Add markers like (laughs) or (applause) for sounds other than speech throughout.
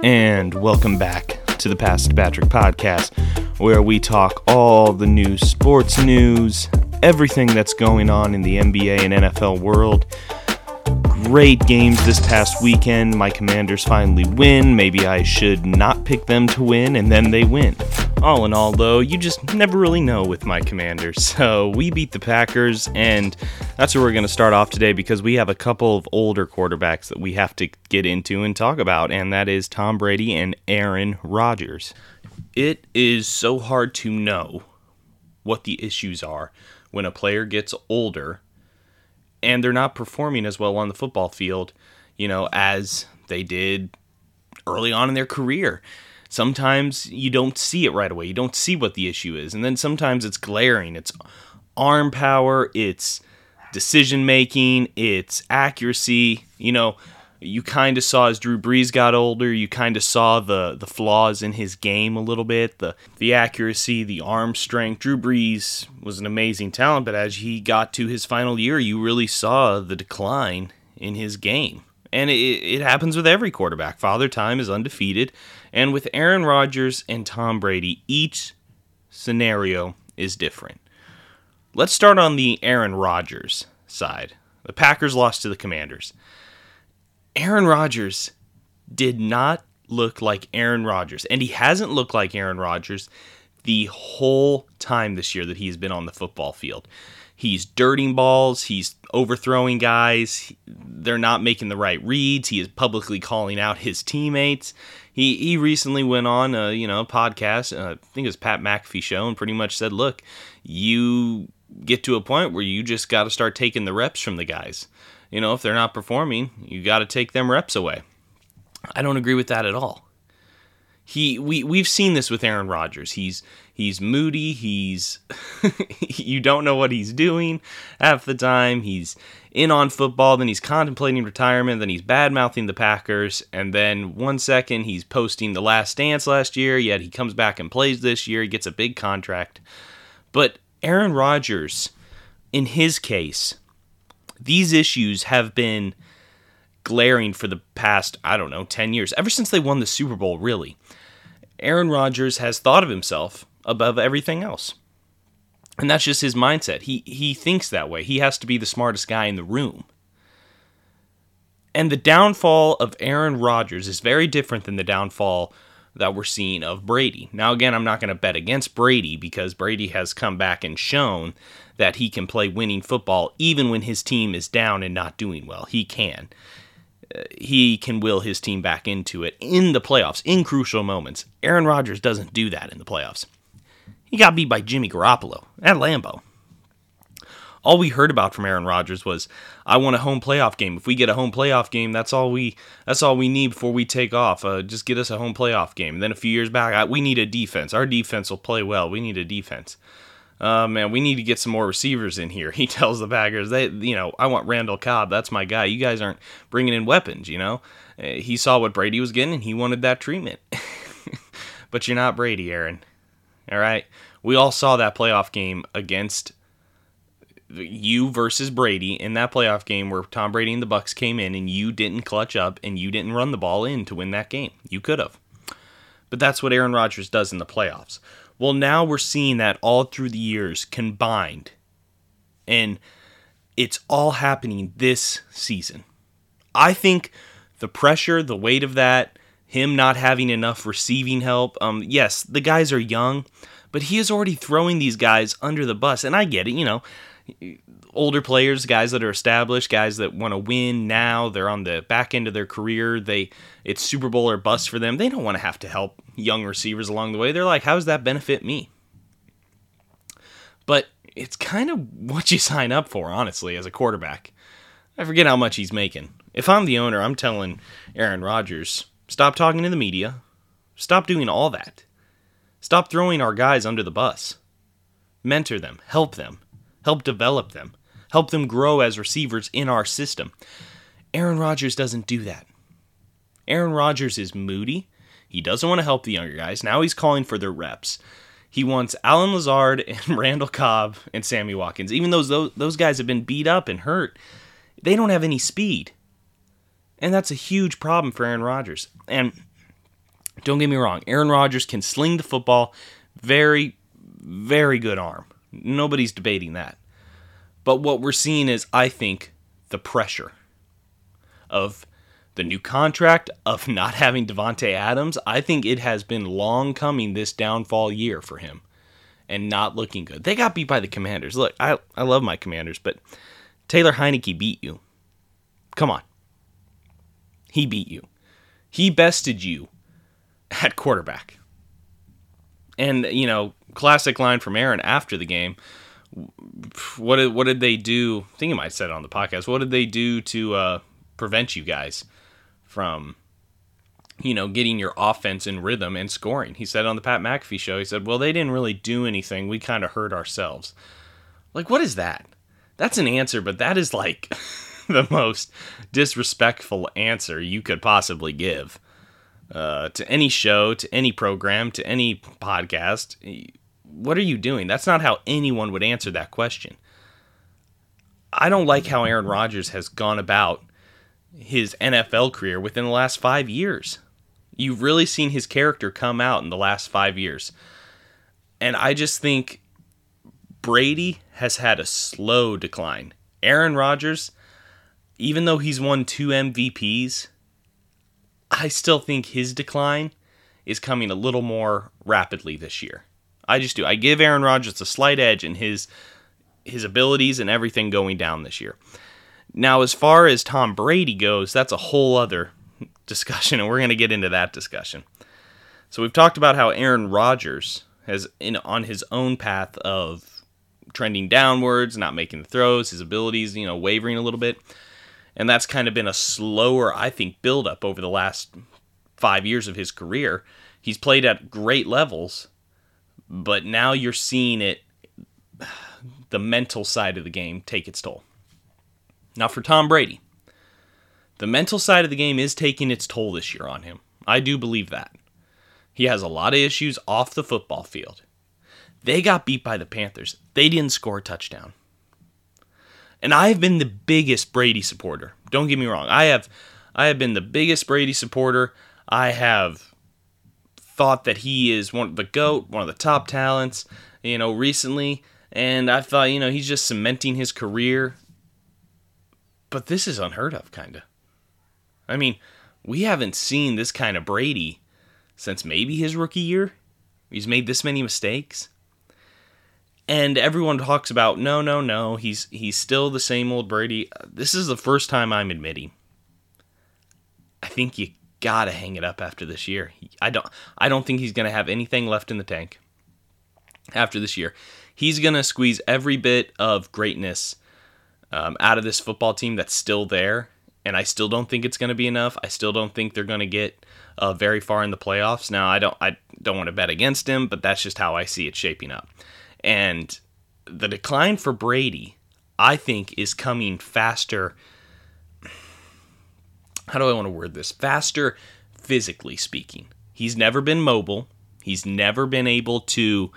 and welcome back to the Past Patrick podcast, where we talk all the new sports news, everything that's going on in the NBA and NFL world. Great games this past weekend. My commanders finally win. Maybe I should not pick them to win, and then they win. All in all, though, you just never really know with my commanders. (laughs) So we beat the Packers, and that's where we're going to start off today because we have a couple of older quarterbacks that we have to get into and talk about, and that is Tom Brady and Aaron Rodgers. It is so hard to know what the issues are when a player gets older and they're not performing as well on the football field, you know, as they did early on in their career. Sometimes you don't see it right away. You don't see what the issue is. And then sometimes it's glaring. It's arm power, it's decision making, it's accuracy. You know, you kind of saw as Drew Brees got older, you kind of saw the the flaws in his game a little bit, the the accuracy, the arm strength. Drew Brees was an amazing talent, but as he got to his final year, you really saw the decline in his game. And it, it happens with every quarterback. Father Time is undefeated. And with Aaron Rodgers and Tom Brady, each scenario is different. Let's start on the Aaron Rodgers side. The Packers lost to the Commanders. Aaron Rodgers did not look like Aaron Rodgers, and he hasn't looked like Aaron Rodgers the whole time this year that he's been on the football field. He's dirting balls, he's overthrowing guys, they're not making the right reads, he is publicly calling out his teammates. He he recently went on a, you know, podcast, uh, I think it was Pat McAfee show and pretty much said, "Look, you get to a point where you just got to start taking the reps from the guys. You know, if they're not performing, you got to take them reps away." I don't agree with that at all. He we we've seen this with Aaron Rodgers. He's he's moody, he's (laughs) you don't know what he's doing half the time. He's in on football, then he's contemplating retirement, then he's bad mouthing the Packers, and then one second he's posting the last dance last year, yet he comes back and plays this year, he gets a big contract. But Aaron Rodgers, in his case, these issues have been glaring for the past, I don't know, 10 years, ever since they won the Super Bowl, really. Aaron Rodgers has thought of himself above everything else. And that's just his mindset. He he thinks that way. He has to be the smartest guy in the room. And the downfall of Aaron Rodgers is very different than the downfall that we're seeing of Brady. Now again, I'm not going to bet against Brady because Brady has come back and shown that he can play winning football even when his team is down and not doing well. He can. Uh, he can will his team back into it in the playoffs in crucial moments. Aaron Rodgers doesn't do that in the playoffs. He got beat by Jimmy Garoppolo at Lambeau. All we heard about from Aaron Rodgers was, "I want a home playoff game. If we get a home playoff game, that's all we that's all we need before we take off. Uh, just get us a home playoff game." And then a few years back, I, we need a defense. Our defense will play well. We need a defense. Uh, man, we need to get some more receivers in here. (laughs) He tells the Packers, "They, you know, I want Randall Cobb. That's my guy. You guys aren't bringing in weapons. You know." Uh, he saw what Brady was getting, and he wanted that treatment. (laughs) but you're not Brady, Aaron. All right. We all saw that playoff game against you versus Brady in that playoff game where Tom Brady and the Bucks came in and you didn't clutch up and you didn't run the ball in to win that game. You could have. But that's what Aaron Rodgers does in the playoffs. Well, now we're seeing that all through the years combined. And it's all happening this season. I think the pressure, the weight of that, him not having enough receiving help. Um, yes, the guys are young, but he is already throwing these guys under the bus. And I get it, you know, older players, guys that are established, guys that want to win now, they're on the back end of their career. They it's Super Bowl or bust for them. They don't want to have to help young receivers along the way. They're like, how does that benefit me? But it's kind of what you sign up for, honestly, as a quarterback. I forget how much he's making. If I'm the owner, I'm telling Aaron Rodgers, Stop talking to the media. Stop doing all that. Stop throwing our guys under the bus. Mentor them, help them, help develop them, help them grow as receivers in our system. Aaron Rodgers doesn't do that. Aaron Rodgers is moody. He doesn't want to help the younger guys. Now he's calling for their reps. He wants Allen Lazard and (laughs) Randall Cobb and Sammy Watkins. Even though those, those guys have been beat up and hurt, they don't have any speed. And that's a huge problem for Aaron Rodgers. And Don't get me wrong, Aaron Rodgers can sling the football, very, very good arm. Nobody's debating that. But what we're seeing is, I think, the pressure of the new contract, of (laughs) not having Davante Adams. I think it has been long coming this downfall year for him and not looking good. They got beat by the Commanders. Look, I, I love my Commanders, but Taylor Heinicke beat you. Come on. He beat you. He bested you at quarterback. And, you know, classic line from Aaron after the game. What did, what did they do? I think I might said it on the podcast. What did they do to uh, prevent you guys from, you know, getting your offense in rhythm and scoring? He said on the Pat McAfee show, he said, well, they didn't really do anything. We kind of hurt ourselves. Like, what is that? That's an answer, but that is like (laughs) the most disrespectful answer you could possibly give uh, to any show, to any program, to any podcast. What are you doing? That's not how anyone would answer that question. I don't like how Aaron Rodgers has gone about his NFL career within the last five years. You've really seen his character come out in the last five years. And I just think Brady has had a slow decline. Aaron Rodgers, even though he's won two MVPs, I still think his decline is coming a little more rapidly this year. I just do. I give Aaron Rodgers a slight edge in his his abilities and everything going down this year. Now, as far as Tom Brady goes, that's a whole other discussion, and we're going to get into that discussion. So we've talked about how Aaron Rodgers has in on his own path of trending downwards, not making the throws, his abilities, you know, wavering a little bit and that's kind of been a slower, I think, buildup over the last five years of his career. He's played at great levels, but now you're seeing it, (sighs) the mental side of the game, take its toll. Now, for Tom Brady, the mental side of the game is taking its toll this year on him. I do believe that. He has a lot of issues off the football field. They got beat by the Panthers. They didn't score a touchdown. And I've been the biggest Brady supporter. Don't get me wrong. I have I have been the biggest Brady supporter. I have thought that he is one of the GOAT, one of the top talents, you know, recently. And I thought, you know, he's just cementing his career. But this is unheard of, kind of. I mean, we haven't seen this kind of Brady since maybe his rookie year. He's made this many mistakes and everyone talks about no no no he's he's still the same old Brady. This is the first time I'm admitting. I think you gotta hang it up after this year. I don't I don't think he's gonna have anything left in the tank after this year. He's gonna squeeze every bit of greatness um, out of this football team that's still there, and I still don't think it's gonna be enough. I still don't think they're gonna get uh, very far in the playoffs. Now I don't I don't want to bet against him, but that's just how I see it shaping up. And the decline for Brady, I think, is coming faster. How do I want to word this? Faster physically speaking. He's never been mobile. He's never been able to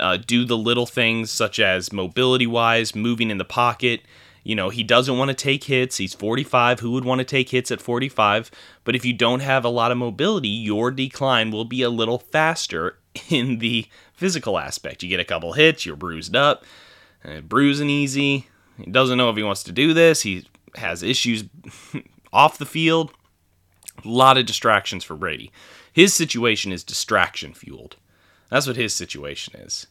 uh, do the little things such as mobility wise, moving in the pocket. You know, he doesn't want to take hits. He's 45. Who would want to take hits at 45? But if you don't have a lot of mobility, your decline will be a little faster (laughs) in the physical aspect. You get a couple hits, you're bruised up, uh, bruising easy. He doesn't know if he wants to do this. He has issues (laughs) off the field. A lot of distractions for Brady. His situation is distraction fueled. That's what his situation is.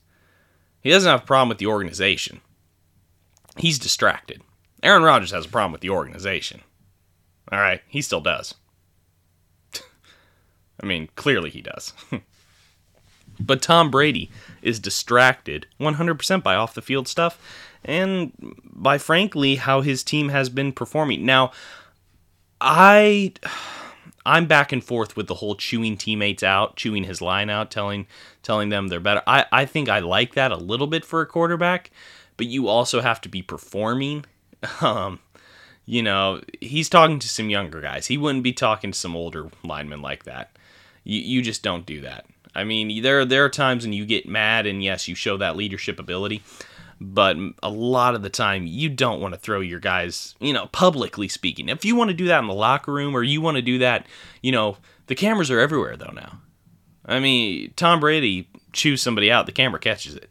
He doesn't have a problem with the organization. He's distracted. Aaron Rodgers has a problem with the organization. All right, he still does. (laughs) I mean, clearly he does. (laughs) But Tom Brady is distracted 100% by off the field stuff and by frankly how his team has been performing. Now, I I'm back and forth with the whole chewing teammates out, chewing his line out, telling telling them they're better. I, I think I like that a little bit for a quarterback, but you also have to be performing. (laughs) Um, you know, he's talking to some younger guys. He wouldn't be talking to some older linemen like that. You, you just don't do that. I mean, there there are times when you get mad, and yes, you show that leadership ability, but a lot of the time you don't want to throw your guys, you know, publicly speaking. If you want to do that in the locker room or you want to do that, you know, the cameras are everywhere though now. I mean, Tom Brady chews somebody out, the camera catches it.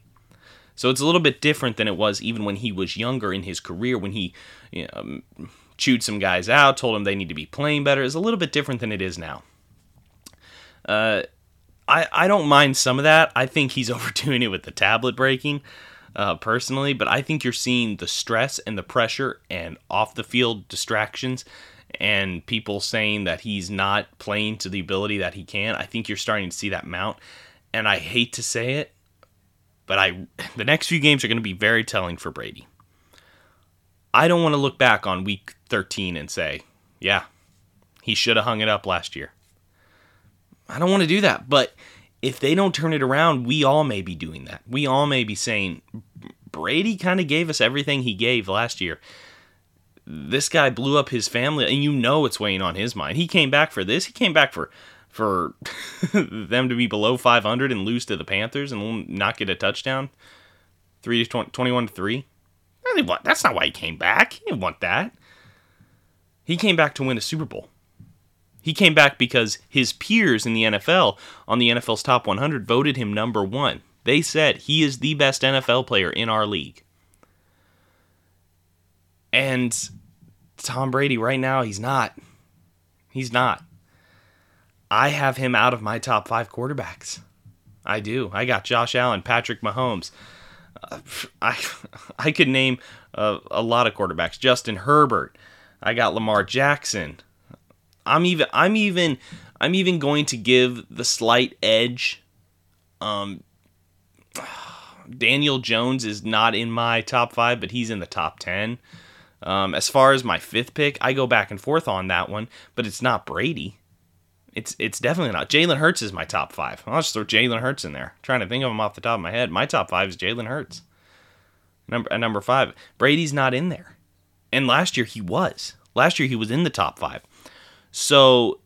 So it's a little bit different than it was even when he was younger in his career when he you know, chewed some guys out, told them they need to be playing better. It's a little bit different than it is now. Uh, I, I don't mind some of that. I think he's (laughs) overdoing it with the tablet breaking uh, personally, but I think you're seeing the stress and the pressure and off the field distractions and people saying that he's not playing to the ability that he can. I think you're starting to see that mount, and I hate to say it, but I (laughs) the next few games are going to be very telling for Brady. I don't want to look back on week 13 and say, yeah, he should have hung it up last year. I don't want to do that, but if they don't turn it around, we all may be doing that. We all may be saying, Brady kind of gave us everything he gave last year. This guy blew up his family, and you know it's weighing on his mind. He came back for this. He came back for for (laughs) them to be below 500 and lose to the Panthers and not get a touchdown. Three to 20, 21 to three. That's not why he came back. He didn't want that. He came back to win a Super Bowl. He came back because his peers in the NFL on the NFL's top 100 voted him number one. They said he is the best NFL player in our league. And Tom Brady, right now, he's not. He's not. I have him out of my top five quarterbacks. I do. I got Josh Allen, Patrick Mahomes. Uh, I (laughs) I could name a, a lot of quarterbacks. Justin Herbert. I got Lamar Jackson. I'm even I'm even I'm even going to give the slight edge. Um, (sighs) Daniel Jones is not in my top five, but he's in the top ten. Um, as far as my fifth pick, I go back and forth on that one, but it's not Brady. It's it's definitely not. Jalen Hurts is my top five. I'll just throw Jalen Hurts in there. I'm trying to think of him off the top of my head. My top five is Jalen Hurts. Number at number five, Brady's not in there, and last year he was. Last year he was in the top five. So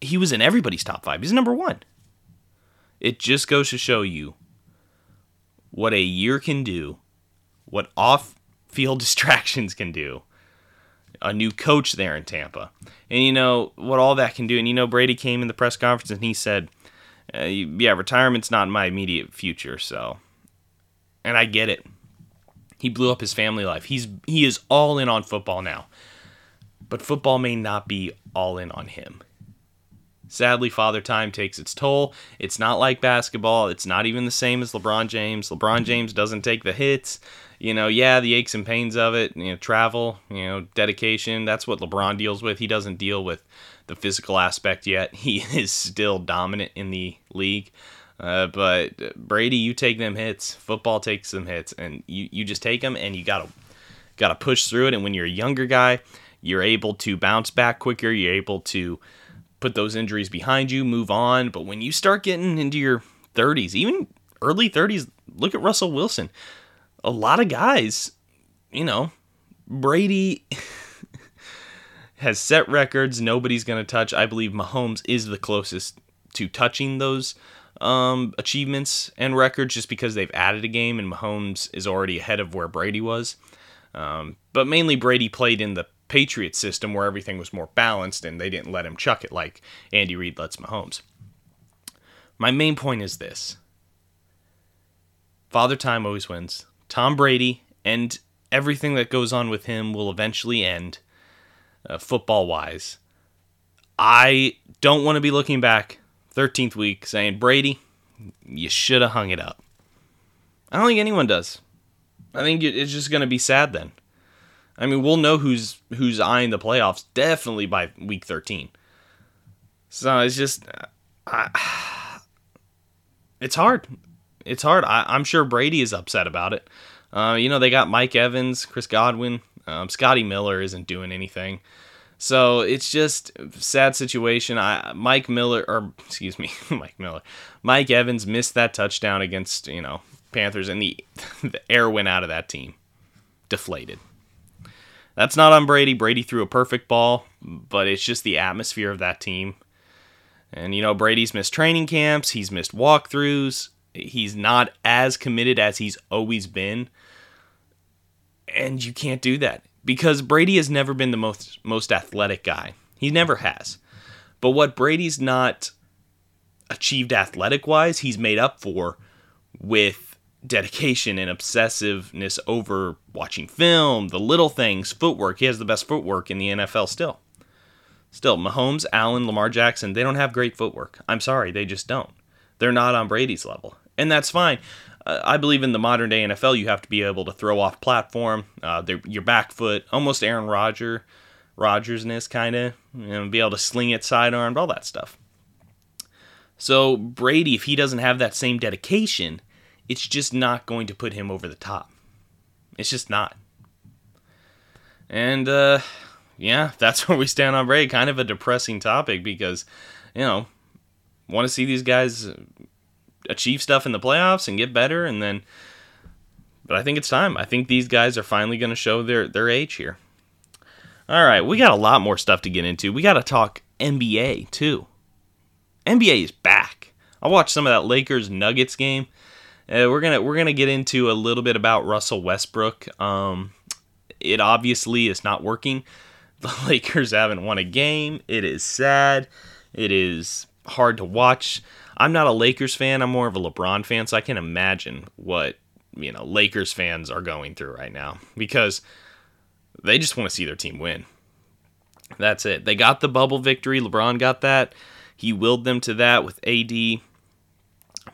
he was in everybody's top five. He's number one. It just goes to show you what a year can do, what off field (laughs) distractions can do. A new coach there in Tampa. And you know what all that can do. And you know, Brady came in the press conference and he said, uh, Yeah, retirement's not my immediate future. So, and I get it. He blew up his family life. He's he is all in on football now but football may not be all in on him. Sadly, father time takes its toll. It's not like basketball. It's not even the same as LeBron James. LeBron James doesn't take the hits. You know, yeah, the aches and pains of it, you know, travel, you know, dedication. That's what LeBron deals with. He doesn't deal with the physical aspect yet. (laughs) He is still dominant in the league. Uh, but Brady, you take them hits. Football takes them hits, and you, you just take them, and you gotta gotta push through it. And when you're a younger guy, you're able to bounce back quicker. You're able to put those injuries behind you, move on. But when you start getting into your 30s, even early 30s, look at Russell Wilson. A lot of guys, you know, Brady (laughs) has set records nobody's going to touch. I believe Mahomes is the closest to touching those um, achievements and records just because they've added a game and Mahomes is already ahead of where Brady was. Um, but mainly Brady played in the Patriot system where everything was more balanced and they didn't let him chuck it like Andy Reid lets Mahomes. My main point is this Father Time always wins. Tom Brady and everything that goes on with him will eventually end, uh, football wise. I don't want to be looking back 13th week saying, Brady, you should have hung it up. I don't think anyone does. I think it's just going to be sad then. I mean, we'll know who's who's eyeing the playoffs definitely by week 13. So it's just, I, it's hard. It's hard. I, am sure Brady is upset about it. Uh, you know, they got Mike Evans, Chris Godwin, um, Scotty Miller isn't doing anything. So it's just sad situation. I Mike Miller or excuse me, (laughs) Mike Miller, Mike Evans missed that touchdown against you know Panthers, and the (laughs) the air went out of that team, deflated. That's not on Brady. Brady threw a perfect ball, but it's just the atmosphere of that team. And, you know, Brady's missed training camps, he's missed walkthroughs, he's not as committed as he's always been. And you can't do that because Brady has never been the most most athletic guy. He never has. But what Brady's not achieved athletic wise, he's made up for with dedication and obsessiveness over watching film, the little things, footwork. He has the best footwork in the NFL still. Still, Mahomes, Allen, Lamar Jackson, they don't have great footwork. I'm sorry, they just don't. They're not on Brady's level. And that's fine. Uh, I believe in the modern day NFL, you have to be able to throw off platform, uh, your back foot, almost Aaron Rodgers, Rodgersness kind of, know, be able to sling it sidearm, all that stuff. So Brady, if he doesn't have that same dedication, it's just not going to put him over the top. It's just not. And uh, yeah, (laughs) that's where we stand on Brady. Kind of a depressing topic because, you know, want to see these guys achieve stuff in the playoffs and get better, and then. But I think it's time. I think these guys are finally going to show their their age here. All right, we got a lot more stuff to get into. We got to talk NBA too. NBA is back. I watched some of that Lakers Nuggets game. Uh, we're gonna we're gonna get into a little bit about Russell Westbrook. Um, it obviously is not working. (laughs) The Lakers haven't won a game. It is sad. It is hard to watch. I'm not a Lakers fan. I'm more of a LeBron fan, so I can imagine what you know Lakers fans are going through right now because they just want to see their team win. That's it. They got the bubble victory. LeBron got that. He willed them to that with AD.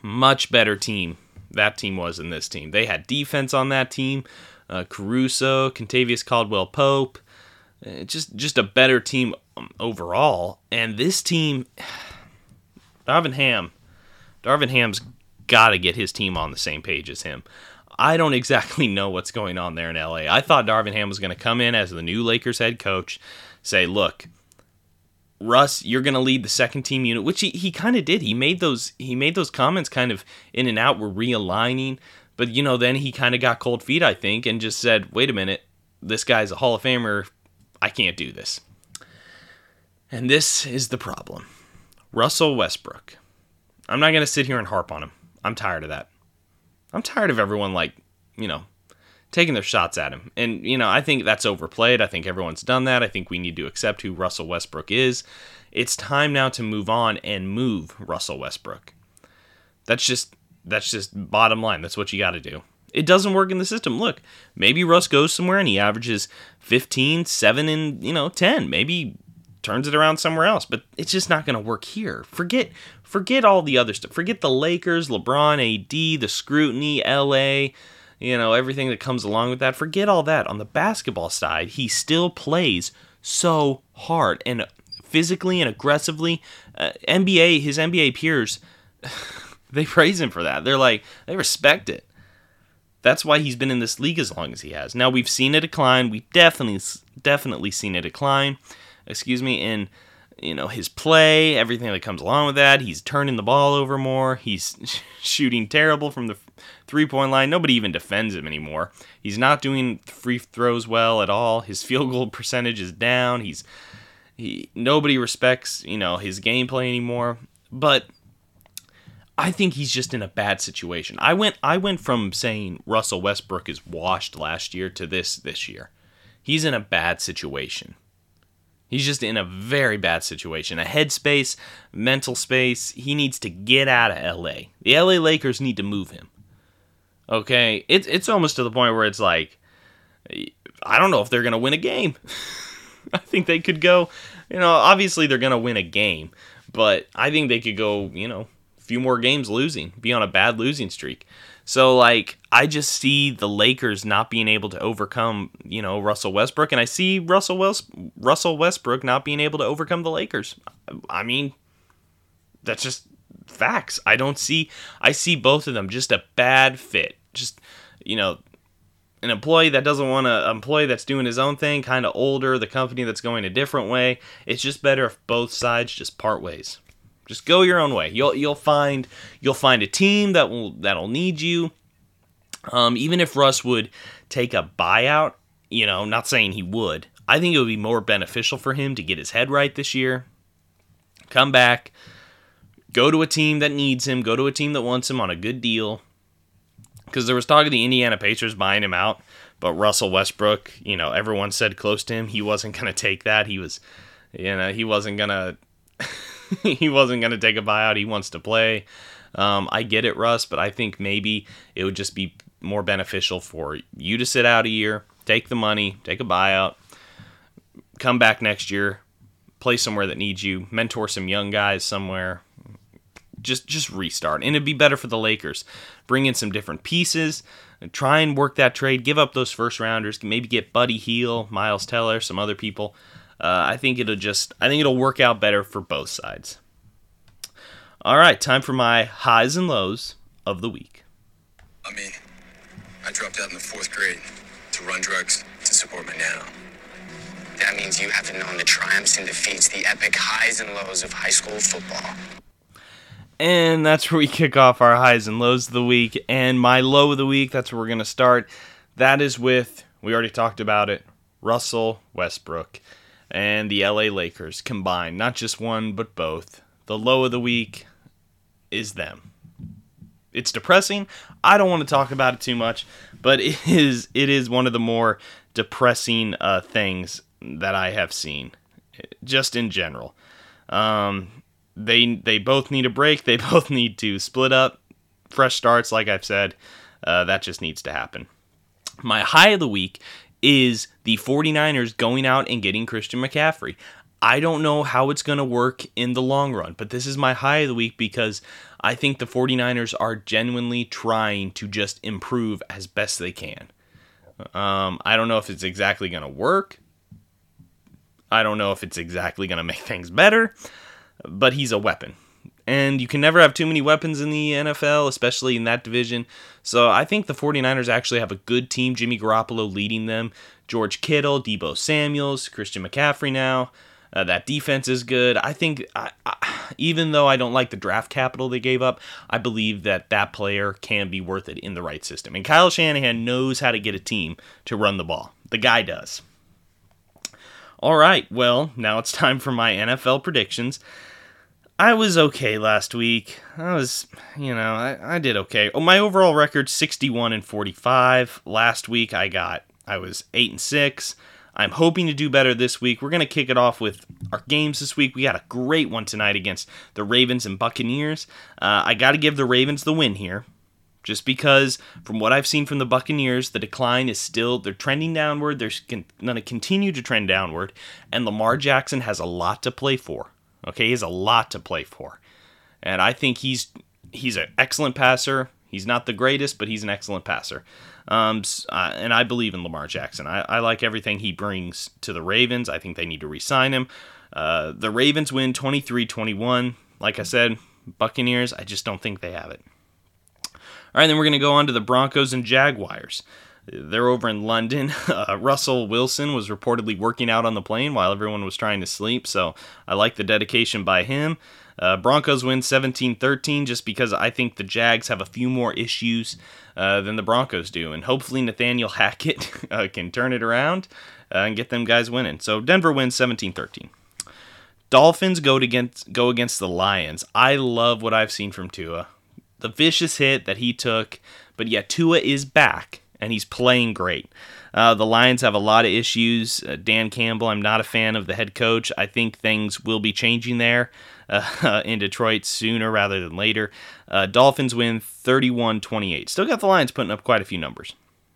Much better team that team was in this team. They had defense on that team. Uh, Caruso, Kentavious Caldwell Pope, uh, just just a better team um, overall. And this team, (sighs) Darvin Ham, Darvin Ham's got to get his team on the same page as him. I don't (laughs) exactly know what's going on there in LA. I thought Darvin Ham was going to come in as the new Lakers head coach, say, look, Russ, you're going to lead the second team unit, which he, he kind of did. He made those he made those comments kind of in and out. We're realigning, but you know, then he kind of got cold feet, I think, and just said, "Wait a minute, this guy's a Hall of Famer. I can't do this." And this is the problem. Russell Westbrook. I'm not going to sit here and harp on him. I'm tired of that. I'm tired of everyone like, you know, taking their shots at him. And, you know, I think that's overplayed. I think everyone's done that. I think we need to accept who Russell Westbrook is. It's time now to move on and move Russell Westbrook. That's just that's just bottom line. That's what you got to do. It doesn't work in the system. Look, maybe Russ goes somewhere and he averages 15, 7 and, you know, 10. Maybe turns it around somewhere else, but it's just not going to work here. Forget forget all the other stuff. Forget the Lakers, LeBron, AD, the scrutiny, LA, you know, everything that comes along with that. Forget all that. On the basketball side, he still plays so hard and physically and aggressively. Uh, NBA, his NBA peers, (laughs) they praise him for that. They're like, they respect it. That's why he's been in this league as long as he has. Now we've seen a decline. We've definitely, definitely seen a decline. Excuse me in you know his play, everything that comes along with that. He's turning the ball over more. He's (laughs) shooting terrible from the three point line. Nobody even defends him anymore. He's not doing free throws well at all. His (laughs) field goal percentage is down. He's he nobody respects you know his gameplay anymore. But I think he's just in a bad situation. I went I went from saying Russell Westbrook is washed last year to this this year. He's in a bad situation. He's just in a very bad situation. A headspace, mental space. He needs to get out of LA. The LA Lakers need to move him. Okay? It's it's almost to the point where it's like I don't know if they're to win a game. (laughs) I think they could go, you know, obviously they're to win a game, but I think they could go, you know, a few more games losing, be on a bad losing streak. So like I just see the Lakers not being able to overcome, you know, Russell Westbrook and I see Russell West Russell Westbrook not being able to overcome the Lakers. I mean, that's just facts. I don't see I see both of them just a bad fit. Just you know, an employee that doesn't want to employee that's doing his own thing, kind of older, the company that's going a different way. It's just better if both sides just part ways. Just go your own way. You'll you'll find you'll find a team that will that'll need you. Um, even if Russ would take a buyout, you know, not saying he would, I think it would be more beneficial for him to get his head right this year. Come back, go to a team that needs him, go to a team that wants him on a good deal. Because there was talk of the Indiana Pacers buying him out, But Russell Westbrook, you know, everyone said close to him, he wasn't going to take that. He was, you know, he wasn't going (laughs) to. (laughs) he wasn't going to take a buyout. He wants to play. Um, I get it, Russ, but I think maybe it would just be more beneficial for you to sit out a year, take the money, take a buyout, come back next year, play somewhere that needs you, mentor some young guys somewhere. Just just restart. And it'd be better for the Lakers. Bring in some different pieces, try and work that trade, give up those first rounders, maybe get Buddy Hield, Miles Teller, some other people. Uh, I think it'll just I think it'll work out better for both sides. All right, time for my highs and lows of the week. I mean, I dropped out in the fourth grade to run drugs to support my nano. That means you haven't known the triumphs and defeats, the epic highs and lows of high school football. And that's where we kick off our highs and lows of the week. And my low of the week, that's where we're going to start. That is with, we already talked about it, Russell Westbrook and the LA Lakers combined. Not just one, but both. The low of the week is them. It's depressing. I don't want to talk about it too much, but it is it is one of the more depressing uh, things that I have seen, just in general. Um, they they both need a break. They (laughs) both need to split up, fresh starts. Like I've said, uh, that just needs to happen. My high of the week is the 49ers going out and getting Christian McCaffrey. I don't know how it's going to work in the long run, but this is my high of the week because I think the 49ers are genuinely trying to just improve as best they can. Um, I don't know if it's exactly going to work. I don't know if it's exactly going to make things better, but he's a weapon. And you can never have too many weapons in the NFL, especially in that division. So I think the 49ers actually have a good team. Jimmy Garoppolo leading them, George Kittle, Deebo Samuels, Christian McCaffrey now. Uh, that defense is good. I think, I, I, even though I don't like the draft capital they gave up, I believe that that player can be worth it in the right system. And Kyle Shanahan knows how to get a team to run the ball. The guy does. All right, well, now it's time for my NFL predictions. I was okay last week. I was, you know, I, I did okay. Oh, my overall record 61 and 45. Last week I got I was 8 and 6. I'm hoping to do better this week. We're going to kick it off with our games this week. We got a great one tonight against the Ravens and Buccaneers. Uh, I got to give the Ravens the win here. Just because, from what I've seen from the Buccaneers, the decline is still, they're trending downward. They're going to continue to trend downward. And Lamar Jackson has a lot to play for. Okay, he has a lot to play for. And I think he's he's an excellent passer. He's not the greatest, but he's an excellent passer. Um, uh, and I believe in Lamar Jackson. I, I, like everything he brings to the Ravens. I think they need to re sign him. Uh, the Ravens win 23 21. Like I said, Buccaneers, I just don't think they have it. All right, then we're going to go on to the Broncos and Jaguars. They're over in London. (laughs) Uh, Russell Wilson was reportedly working out on the plane while everyone was trying to sleep, so I like the dedication by him. Uh, Broncos win 17 13 just because I think the Jags have a few more issues uh, than the Broncos do, and hopefully Nathaniel Hackett (laughs) uh, can turn it around uh, and get them guys winning. So Denver wins 17 13. Dolphins go against go against the Lions. I love what I've seen from Tua. The vicious hit that he took, but yet Tua is back and he's playing great. Uh, the Lions have a lot of issues. Uh, Dan Campbell, I'm not a fan of the head coach. I think things will be changing there uh, (laughs) in Detroit sooner rather than later. Uh, Dolphins win 31 28. Still got the Lions putting up quite a few numbers,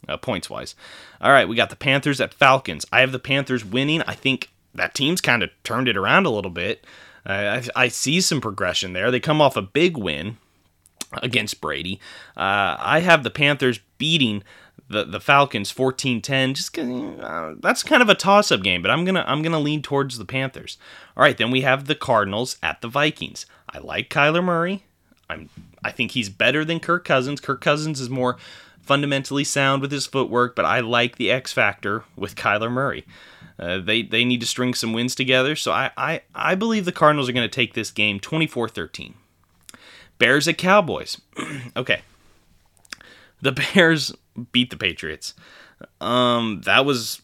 uh, points wise. All right, we got the Panthers at Falcons. I have the Panthers winning. I think that team's kind of turned it around a little bit. I, I see some progression there. They come off a big win against Brady. Uh, I have the Panthers beating the the Falcons 14-10 just uh, that's kind of a toss up game but I'm to I'm to lean towards the Panthers. All right, then we have the Cardinals at the Vikings. I like Kyler Murray. I'm I think he's better than Kirk Cousins. Kirk Cousins is more fundamentally sound with his footwork, but I like the X factor with (laughs) Kyler Murray. Uh, they they need to string some wins together, so I I, I believe the Cardinals are going to take this game 24-13. Bears at Cowboys. (clears throat) okay. The Bears beat the Patriots. Um, that was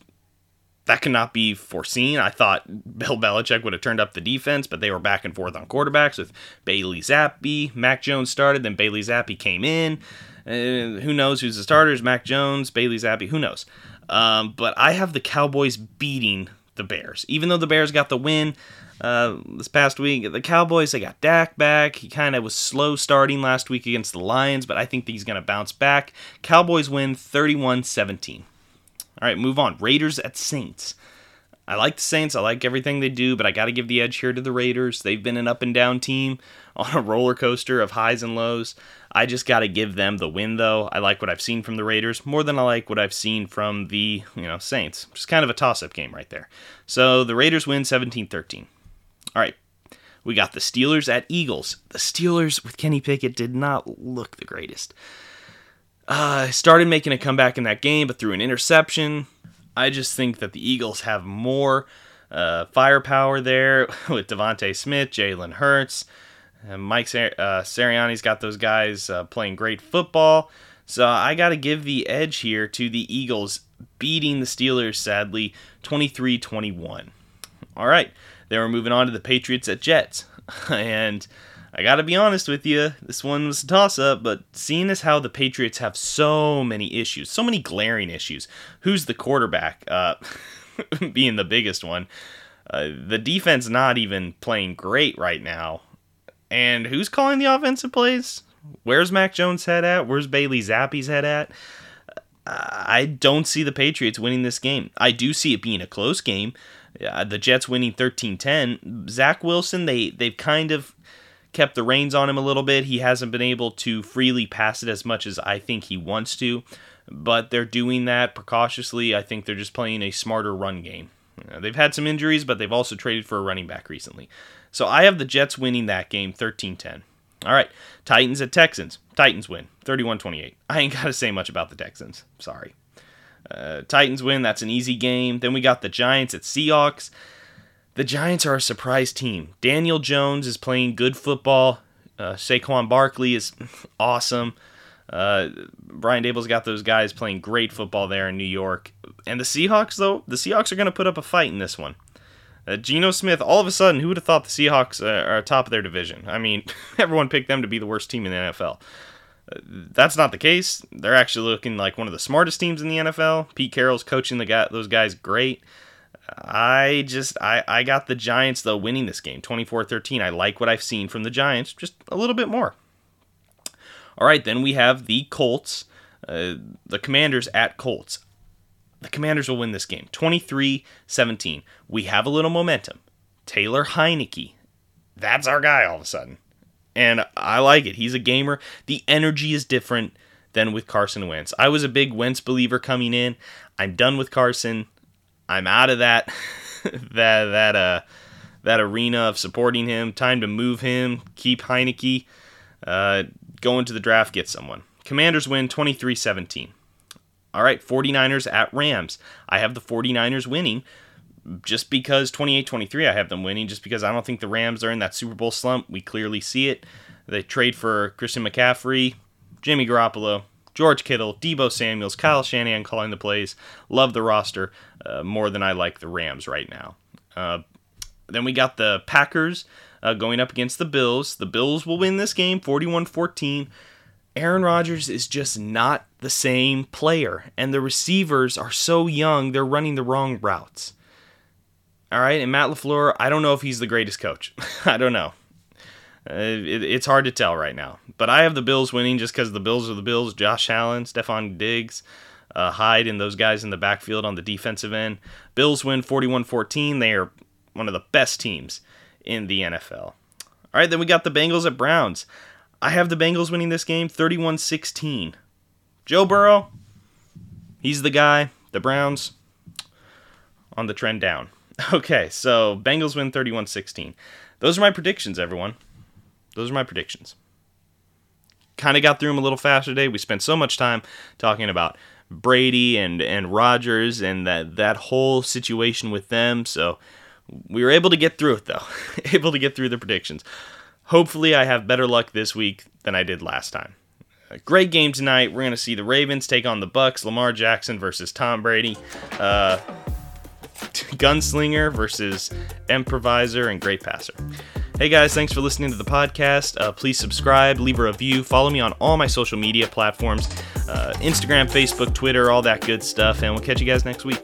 that cannot be foreseen. I thought Bill Belichick would have turned up the defense, but they were back and forth on quarterbacks with Bailey Zappe. Mac Jones started, then Bailey Zappe came in. Uh, who knows who's the starters? Mac Jones, Bailey Zappe, who knows? Um, but I have the Cowboys beating the Bears. Even though the Bears got the win uh, this past week, the Cowboys, they got Dak back. He kind of was slow starting last week against the Lions, but I think he's going to bounce back. Cowboys win 31 17. All right, move on. Raiders at Saints. I like the Saints. I like everything they do, but I got to give the edge here to the Raiders. They've been an up and down team on a roller coaster of highs and lows. I just got to give them the win, though. I like what I've seen from the Raiders more than I like what I've seen from the you know Saints. Just kind of a toss-up game right there. So the Raiders win 17-13. All right, we got the Steelers at Eagles. The Steelers with Kenny Pickett did not look the greatest. Uh, started making a comeback in that game, but through an interception. I just think that the Eagles have more uh, firepower there (laughs) with DeVonta Smith, Jalen Hurts. And Mike Sir- uh, Sirianni's got those guys uh, playing great football. So I got to give the edge here to the Eagles beating the Steelers, sadly, 23 21. All right, then we're moving on to the Patriots at Jets. (laughs) and I got to be honest with you, this one was a toss up, but seeing as how the Patriots have so many issues, so many glaring issues, who's the quarterback uh, (laughs) being the biggest one, uh, the defense not even playing great right now. And who's calling the offensive plays? Where's Mac Jones' head at? Where's Bailey Zappe's head at? I don't see the Patriots winning this game. I do see it being a close game. Uh, the Jets winning 13-10. Zach Wilson, they they've kind of kept the reins on him a little bit. He hasn't been able to freely pass it as much as I think he wants to, but they're doing that precautiously. I think they're just playing a smarter run game. They've had some injuries, but they've also traded for a running back recently. So I have the Jets winning that game 13 10. All right, Titans at Texans. Titans win 31 28. I ain't (laughs) got to say much about the Texans. Sorry. Uh, Titans win. That's an easy game. Then we got the Giants at Seahawks. The Giants are a surprise team. Daniel Jones is playing good football. Uh, Saquon Barkley is (laughs) awesome. Uh, Brian Daboll's got those guys playing great football there in New York. And the Seahawks, though, the Seahawks are going to put up a fight in this one. Uh, Geno Smith, all of a sudden, who would have thought the Seahawks uh, are top of their division? I mean, (laughs) everyone picked them to be the worst team in the NFL. Uh, that's not the case. They're actually looking like one of the smartest teams in the NFL. Pete Carroll's coaching the guy, those guys great. I just I, I got the Giants though winning this game 24-13. I like what I've seen from the Giants just a little bit more. All right, then we have the Colts, uh, the Commanders at Colts. The Commanders will win this game 23-17. We have a little momentum. Taylor Heinicke. That's our guy all of a sudden. And I like it. He's a gamer. The energy is different than with Carson Wentz. I was a big Wentz believer coming in. I'm done with Carson. I'm out of that (laughs) that that uh that arena of supporting him. Time to move him. Keep Heinicke. Uh, go into the draft, get someone. Commanders win 23 17. All right, 49ers at Rams. I have the 49ers winning just because 28 23, I have them winning, just because I don't think the Rams are in that Super Bowl slump. We clearly see it. They trade for Christian McCaffrey, Jimmy Garoppolo, George Kittle, Deebo Samuels, Kyle Shanahan calling the plays. Love the roster uh, more than I like the Rams right now. Uh, then we got the Packers uh, going up against the Bills. The Bills will win this game 41 14. Aaron Rodgers is just not the same player, and the receivers are so young, they're running the wrong routes. All right, and Matt LaFleur, I don't know if he's the greatest coach. (laughs) I don't know. Uh, it, it's hard to tell right now. But I have the Bills winning just because the Bills are the Bills. Josh Allen, Stefon Diggs, uh, Hyde, and those guys in the backfield on the defensive end. Bills win 41 14. They are one of the best teams in the NFL. All right, then we got the Bengals at Browns. I have the Bengals winning this game 31 16. Joe Burrow, he's the guy. The Browns on the trend down. (laughs) Okay, so Bengals win 31 16. Those are my predictions, everyone. Those are my predictions. Kind of got through them a little faster today. We spent so much time talking about Brady and and Rodgers and that that whole situation with them. So we were able to get through it though. (laughs) able to get through the predictions. Hopefully, I have better luck this week than I did last time. A great game tonight. We're going to see the Ravens take on the Bucks. Lamar Jackson versus Tom Brady. Uh, (laughs) gunslinger versus improviser and great passer. Hey guys, thanks for listening to the podcast. Uh, please subscribe, leave a review, follow me on all my social media platforms uh, Instagram, Facebook, Twitter, all that good stuff. And we'll catch you guys next week.